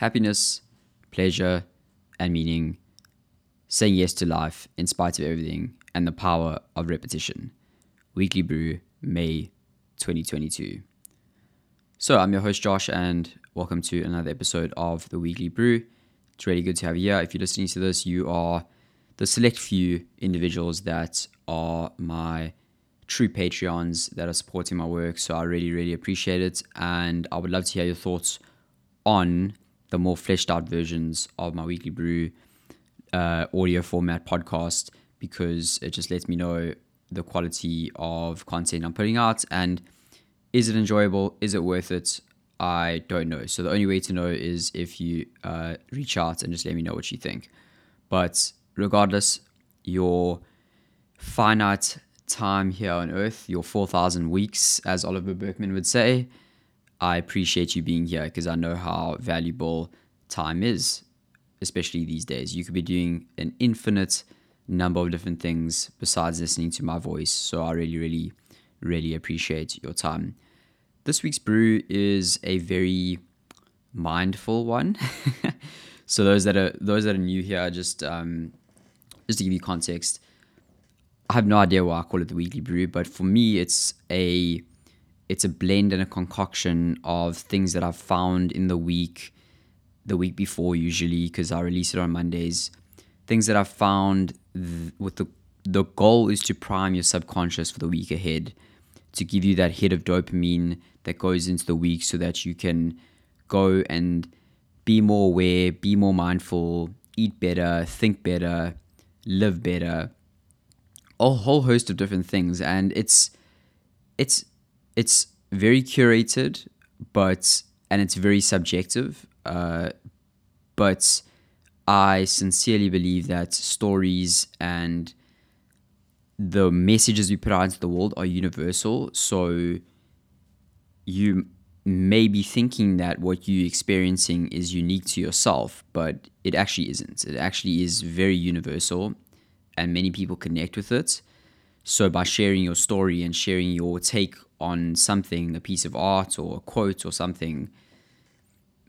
happiness, pleasure, and meaning, saying yes to life in spite of everything, and the power of repetition. Weekly Brew, May 2022. So, I'm your host, Josh, and welcome to another episode of the Weekly Brew. It's really good to have you here. If you're listening to this, you are the select few individuals that are my true Patreons that are supporting my work. So I really, really appreciate it. And I would love to hear your thoughts on the more fleshed out versions of my weekly brew uh, audio format podcast because it just lets me know the quality of content I'm putting out and is it enjoyable? Is it worth it? I don't know. So the only way to know is if you uh, reach out and just let me know what you think. But regardless, your finite time here on earth, your 4,000 weeks, as Oliver Burkeman would say, I appreciate you being here because I know how valuable time is, especially these days. You could be doing an infinite number of different things besides listening to my voice. So I really, really, really appreciate your time. This week's brew is a very mindful one. so those that are those that are new here, just um, just to give you context, I have no idea why I call it the weekly brew, but for me, it's a it's a blend and a concoction of things that I've found in the week, the week before usually, because I release it on Mondays. Things that I've found th- with the the goal is to prime your subconscious for the week ahead, to give you that hit of dopamine that goes into the week, so that you can go and be more aware, be more mindful, eat better, think better, live better a whole host of different things and it's it's it's very curated but and it's very subjective uh, but i sincerely believe that stories and the messages we put out into the world are universal so you may be thinking that what you're experiencing is unique to yourself but it actually isn't it actually is very universal and many people connect with it. So by sharing your story and sharing your take on something, a piece of art or a quote or something,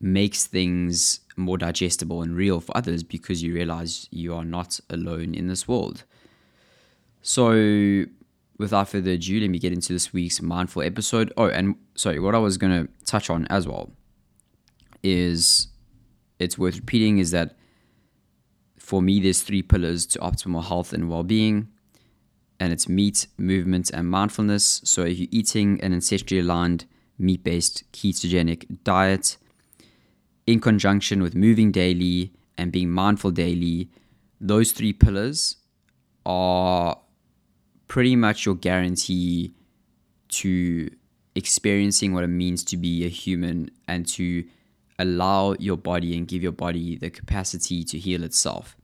makes things more digestible and real for others because you realize you are not alone in this world. So, without further ado, let me get into this week's mindful episode. Oh, and sorry, what I was going to touch on as well is it's worth repeating is that for me, there's three pillars to optimal health and well being, and it's meat, movement, and mindfulness. So, if you're eating an ancestrally aligned, meat based ketogenic diet, in conjunction with moving daily and being mindful daily, those three pillars are pretty much your guarantee to experiencing what it means to be a human and to allow your body and give your body the capacity to heal itself.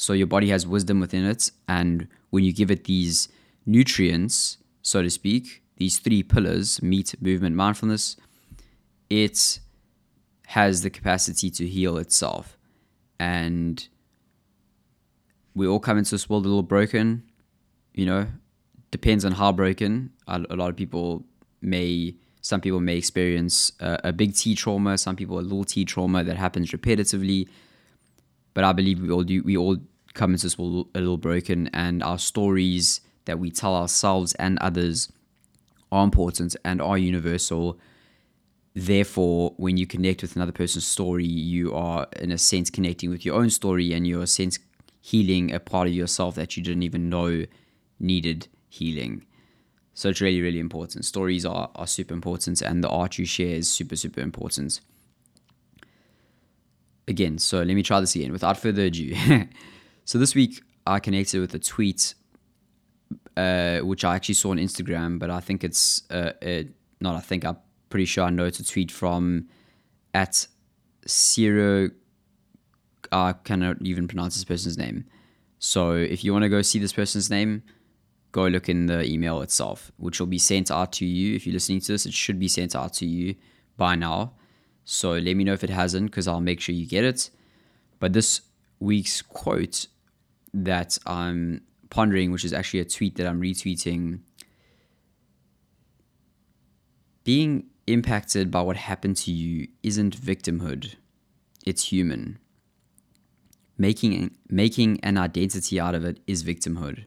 So your body has wisdom within it. And when you give it these nutrients, so to speak, these three pillars meat, movement, mindfulness it has the capacity to heal itself. And we all come into this world a little broken, you know, depends on how broken. A, lot of people may, some people may experience a, a big T trauma, some people a little T trauma that happens repetitively. But I believe we all do, we all come into this world a little broken, and our stories that we tell ourselves and others are important and are universal. Therefore, when you connect with another person's story, you are, in a sense, connecting with your own story and you're, a sense, healing a part of yourself that you didn't even know needed healing. So it's really, really important. Stories are, are super important, and the art you share is super, super important. Again, so let me try this again without further ado. So this week I connected with a tweet, uh, which I actually saw on Instagram, but I think it's uh, not. I think I'm pretty sure I know it's a tweet from at Ciro. I cannot even pronounce this person's name. So if you want to go see this person's name, go look in the email itself, which will be sent out to you. If you're listening to this, it should be sent out to you by now. So let me know if it hasn't, because I'll make sure you get it. But this week's quote that I'm pondering, which is actually a tweet that I'm retweeting. Being impacted by what happened to you isn't victimhood, it's human. Making making an identity out of it is victimhood.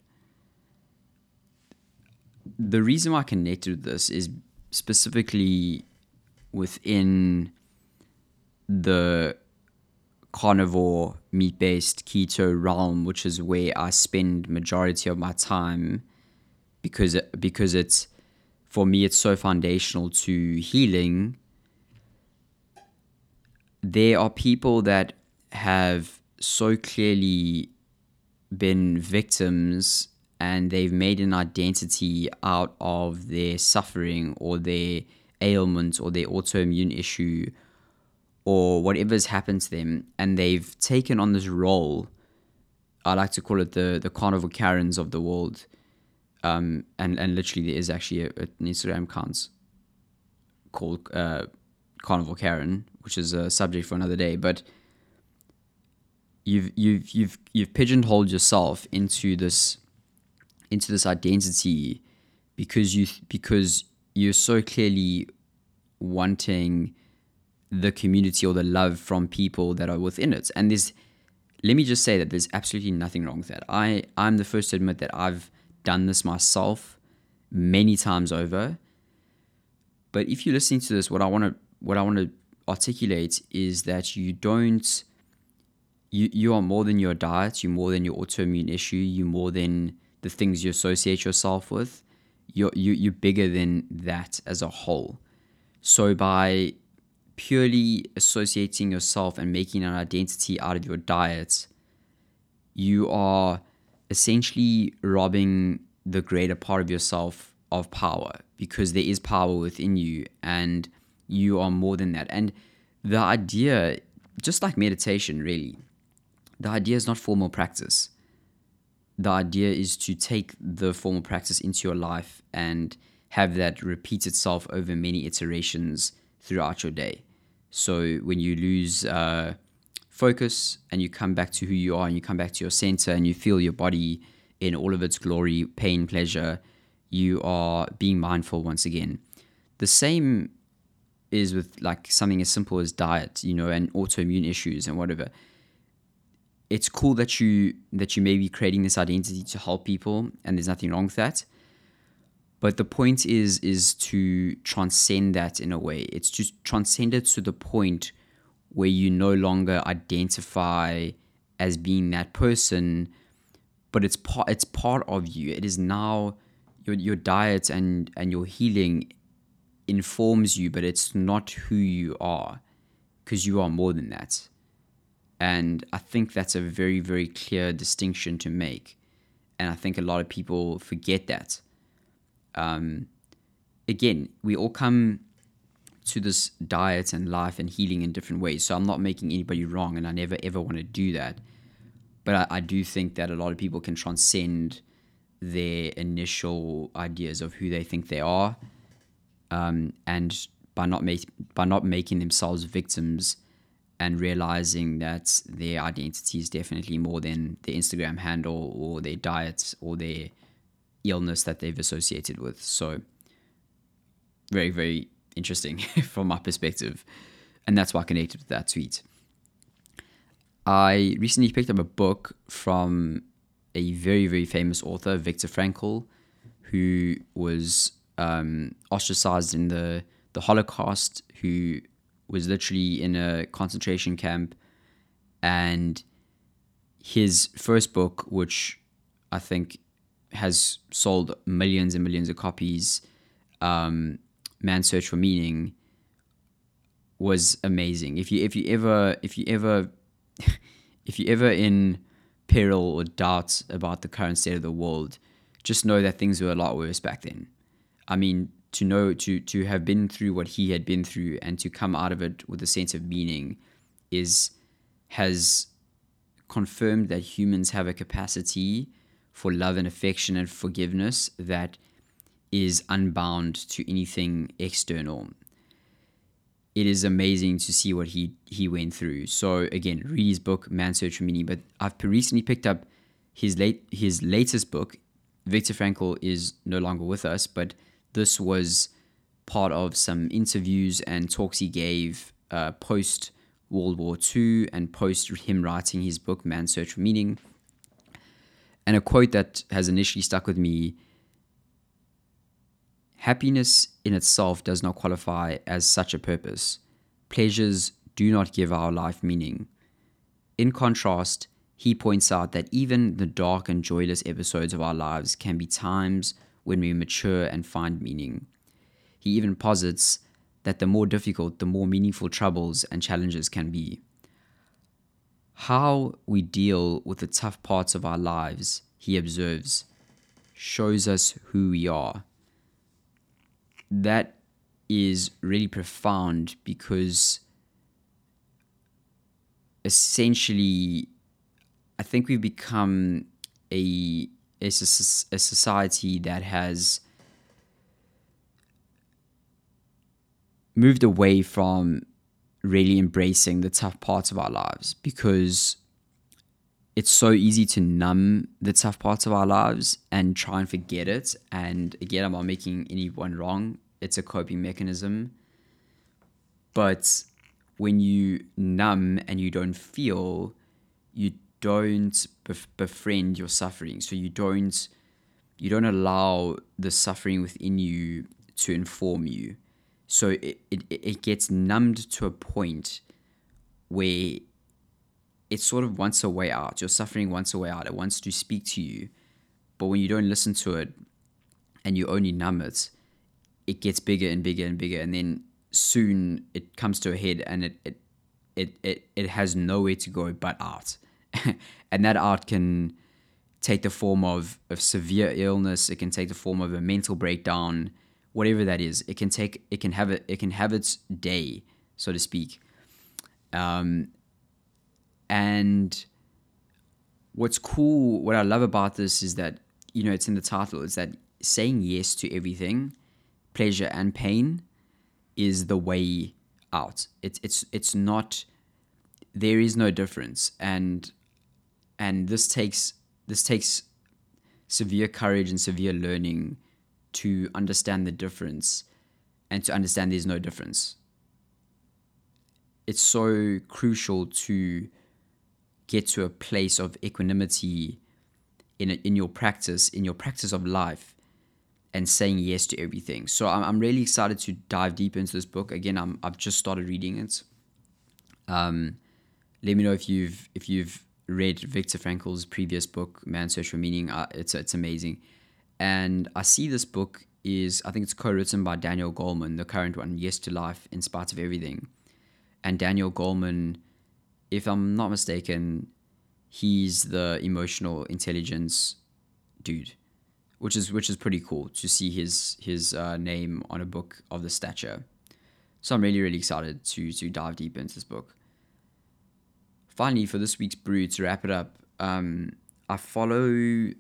The reason why I connected with this is specifically within the carnivore meat based keto realm which is where I spend majority of my time because because it's for me it's so foundational to healing. There are people that have so clearly been victims and they've made an identity out of their suffering or their ailment or their autoimmune issue or whatever's happened to them and they've taken on this role i like to call it the the carnivore karens of the world. Um, and and literally there is actually a, an instagram account called uh, carnivore karen which is a subject for another day but you've you've you've you've pigeonholed yourself into this into this identity because you because you're so clearly wanting the community or the love from people that are within it. And there's let me just say that there's absolutely nothing wrong with that. I, I'm the first to admit that I've done this myself many times over. But if you're listening to this, what I want to what I want to articulate is that you don't you you are more than your diet, you're more than your autoimmune issue, you're more than the things you associate yourself with. You're you, you're bigger than that as a whole. So by purely associating yourself and making an identity out of your diet, you are essentially robbing the greater part of yourself of power because there is power within you and you are more than that. And the idea, just like meditation, really, the idea is not formal practice. The idea is to take the formal practice into your life and have that repeat itself over many iterations throughout your day. So when you lose uh, focus and you come back to who you are and you come back to your center and you feel your body in all of its glory, pain, pleasure, you are being mindful once again. The same is with like something as simple as diet, you know, and autoimmune issues and whatever. It's cool that you that you may be creating this identity to help people, and there's nothing wrong with that. But the point is is to transcend that in a way. It's to transcend it to the point where you no longer identify as being that person, but it's part it's part of you. It is now your your diet and and your healing informs you, but it's not who you are because you are more than that. And I think that's a very, very clear distinction to make. And I think a lot of people forget that um, again, we all come to this diet and life and healing in different ways. So I'm not making anybody wrong, and I never ever want to do that. But I, I do think that a lot of people can transcend their initial ideas of who they think they are, um, and by not make by not making themselves victims and realizing that their identity is definitely more than their Instagram handle or their diet or their illness that they've associated with. So, very, very interesting from my perspective. And that's why I connected with that tweet. I recently picked up a book from a very, very famous author, Viktor Frankl, who was um, ostracized in the, the Holocaust, who was literally in a concentration camp. And his first book, which I think has sold millions and millions of copies. Um, Man's Search for Meaning was amazing. If you if you ever if you ever if you ever in peril or doubt about the current state of the world, just know that things were a lot worse back then. I mean, to know to to have been through what he had been through and to come out of it with a sense of meaning is has confirmed that humans have a capacity for love and affection and forgiveness that is unbound to anything external. It is amazing to see what he he went through. So again, read his book Man Search for Meaning. But I've recently picked up his late his latest book. Viktor Frankl is no longer with us, but this was part of some interviews and talks he gave uh, post World War II and post him writing his book, Man's Search for Meaning. And a quote that has initially stuck with me Happiness in itself does not qualify as such a purpose. Pleasures do not give our life meaning. In contrast, he points out that even the dark and joyless episodes of our lives can be times when we mature and find meaning. He even posits that the more difficult, the more meaningful troubles and challenges can be. How we deal with the tough parts of our lives, he observes, shows us who we are. That is really profound because essentially, I think we've become a, a, a society that has moved away from really embracing the tough parts of our lives because it's so easy to numb the tough parts of our lives and try and forget it. And again, I'm not making anyone wrong, it's a coping mechanism. But when you numb and you don't feel, you don't bef- befriend your suffering. So you don't you don't allow the suffering within you to inform you. So it, it, it gets numbed to a point where it sort of wants a way out. Your suffering wants a way out. It wants to speak to you. But when you don't listen to it and you only numb it, it gets bigger and bigger and bigger. And then soon it comes to a head and it, it, it, it, it has nowhere to go but out. and that out can take the form of, of severe illness. It can take the form of a mental breakdown whatever that is. It can take it can have it it can have its day, so to speak. Um, and what's cool, what I love about this is that you know it's in the title. Is that saying yes to everything, pleasure and pain, is the way out. It's it's it's not. There is no difference, and and this takes this takes severe courage and severe learning to understand the difference and to understand there's no difference. It's so crucial to get to a place of equanimity in, a, in your practice, in your practice of life, and saying yes to everything. So I'm, I'm really excited to dive deep into this book. Again, I'm, I've just started reading it. Um, let me know if you've if you've read Viktor Frankl's previous book, Man's Search for Meaning. Uh, it's it's amazing. And I see this book is, I think it's co written by Daniel Goleman, the current one, Yes to Life in Spite of Everything. And Daniel Goleman, if I'm not mistaken, he's the emotional intelligence dude, which is which is pretty cool to see his his uh, name on a book of the stature. So I'm really really excited to to dive deep into this book. Finally, for this week's brew, to wrap it up, um, I follow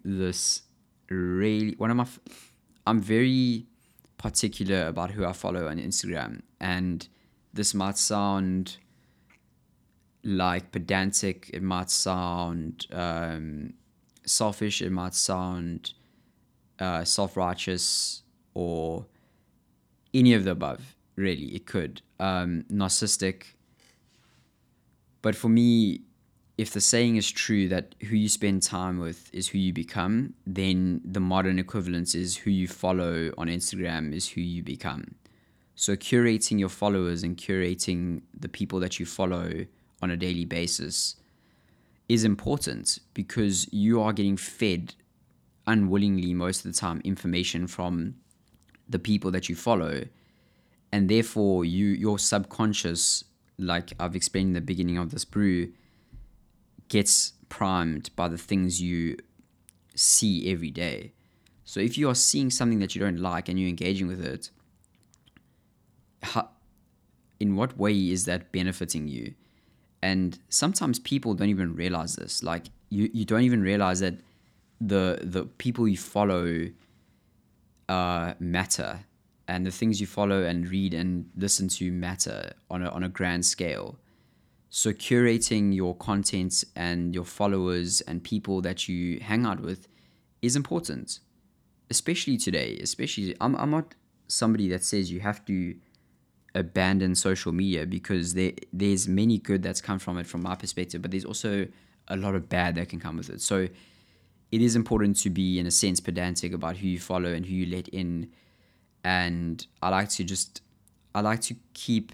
this really one of my I'm very particular about who I follow on Instagram. And this might sound like pedantic it might sound um, selfish it might sound uh, self-righteous or any of the above really it could. Um, narcissistic. But for me if the saying is true that who you spend time with is who you become, then the modern equivalence is who you follow on Instagram is who you become. So curating your followers and curating the people that you follow on a daily basis is important because you are getting fed unwillingly most of the time information from the people that you follow and therefore you your subconscious like I've explained in the beginning of this brew gets primed by the things you see every day. So if you are seeing something that you don't like and you're engaging with it, how, in what way is that benefiting you? And sometimes people don't even realize this. Like you, you don't even realize that the the people you follow uh, matter, and the things you follow and read and listen to matter on a on a grand scale. So curating your content and your followers and people that you hang out with is important, especially today. Especially, I'm I'm not somebody that says you have to abandon social media because there there's many good that's come from it from my perspective, but there's also a lot of bad that can come with it. So it is important to be in a sense pedantic about who you follow and who you let in. And I like to just I like to keep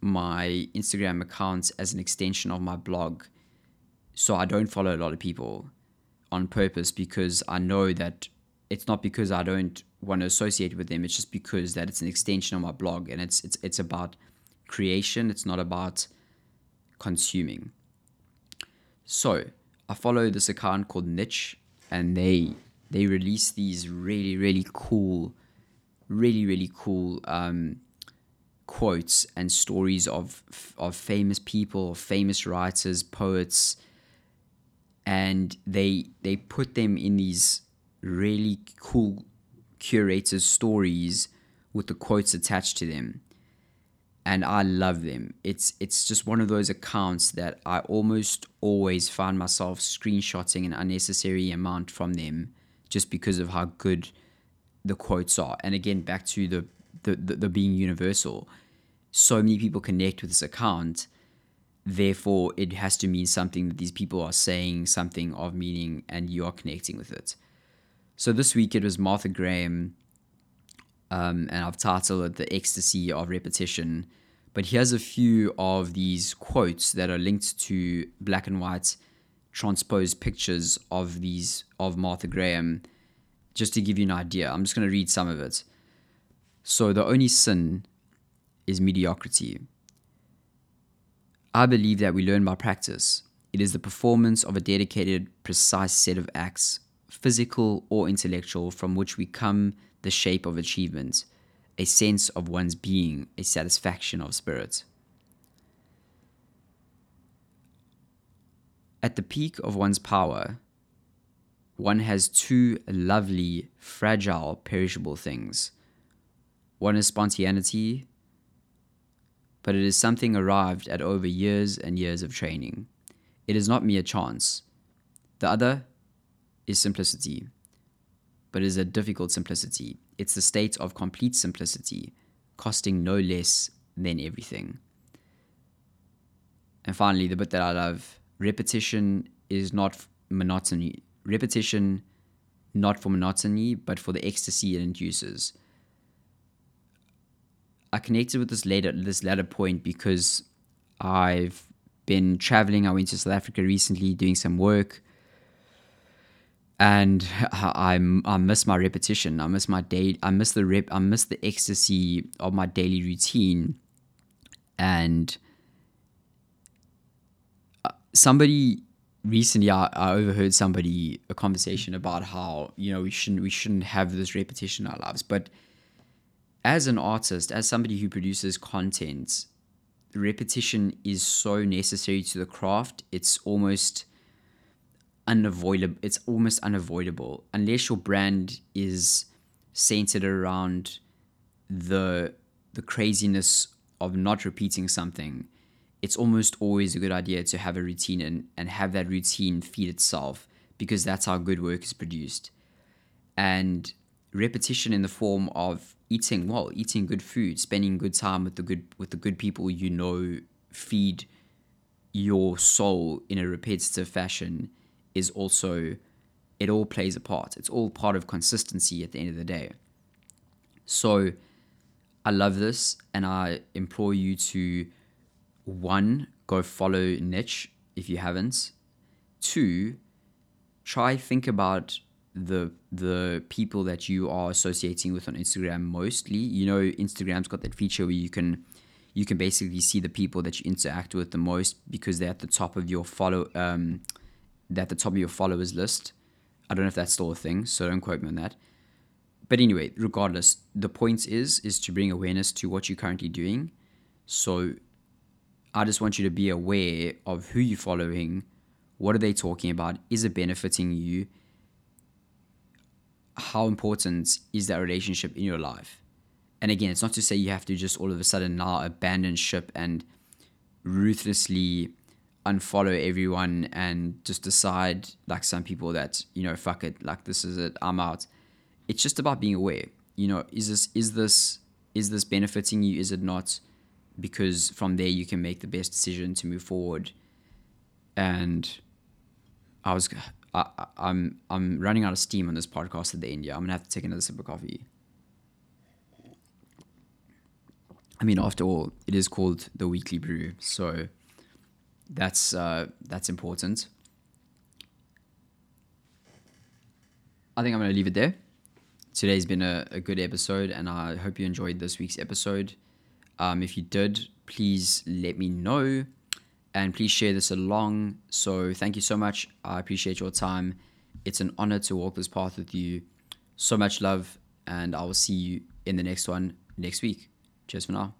my Instagram accounts as an extension of my blog. So I don't follow a lot of people on purpose because I know that it's not because I don't want to associate with them. It's just because that it's an extension of my blog and it's it's it's about creation. It's not about consuming. So I follow this account called Nitch, and they they release these really really cool, really really cool um, quotes and stories of of famous people, famous writers, poets, and they they put them in these really cool curated stories with the quotes attached to them and I love them. It's it's just one of those accounts that I almost always find myself screenshotting an unnecessary amount from them just because of how good the quotes are. And again, back to the the, the, the being universal. So many people connect with this account, therefore it has to mean something that these people are saying something of meaning and you are connecting with it. So this week it was Martha Graham, um, and I've titled it The Ecstasy of Repetition. But here's a few of these quotes that are linked to black and white transposed pictures of these of Martha Graham, just to give you an idea. I'm just going to read some of it. So the only sin is mediocrity. I believe that we learn by practice. It is the performance of a dedicated, precise set of acts physical or intellectual, from which we come the shape of achievement, a sense of one's being, a satisfaction of spirit. At the peak of one's power, one has two lovely, fragile, perishable things. One is spontaneity, but it is something arrived at over years and years of training. It is not mere chance. The other is simplicity, but it is a difficult simplicity. It's the state of complete simplicity, costing no less than everything. And finally, the bit that I love repetition is not monotony. Repetition, not for monotony, but for the ecstasy it induces. I connected with this later this latter point because I've been traveling. I went to South Africa recently doing some work and I, I miss my repetition. I miss my day. I miss the rep. I miss the ecstasy of my daily routine. And uh, somebody recently, I, I overheard somebody a conversation about how you know we shouldn't we shouldn't have this repetition in our lives. But as an artist, as somebody who produces content, repetition is so necessary to the craft. It's almost unavoidable. It's almost unavoidable unless your brand is centered around the the craziness of not repeating something. It's almost always a good idea to have a routine and, and have that routine feed itself because that's how good work is produced. And repetition in the form of eating well, eating good food, spending good time with the good with the good people you know feed your soul in a repetitive fashion is also it all plays a part. It's all part of consistency at the end of the day. So I love this and I implore you to one, go follow Nitch if you haven't. Two, try think about the the people that you are associating with on Instagram mostly. You know, Instagram's got that feature where you can you can basically see the people that you interact with the most because they're at the top of your follow um, they're at the top of your followers list. I don't know if that's still a thing, so don't quote me on that. But anyway, regardless, the point is is to bring awareness to what you're currently doing. So I just want you to be aware of who you're following, what are they talking about, is it benefiting you? How important is that relationship in your life? And again, it's not to say you have to just all of a sudden now abandon ship and ruthlessly unfollow everyone and just decide like some people that you know fuck it like this is it i'm out it's just about being aware you know is this is this is this benefiting you? Is it not? Because from there you can make the best decision to move forward. And I was, I, I- I'm, I'm running out of steam on this podcast at the end. Yeah, I'm gonna have to take another sip of coffee. I mean, after all, it is called the weekly brew, so that's uh, that's important. I think I'm to leave it there. Today's been a, a good episode, and I hope you enjoyed this week's episode. Um, if you did, please let me know and please share this along. So, thank you so much. I appreciate your time. It's an honor to walk this path with you. So much love, and I will see you in the next one next week. Cheers for now.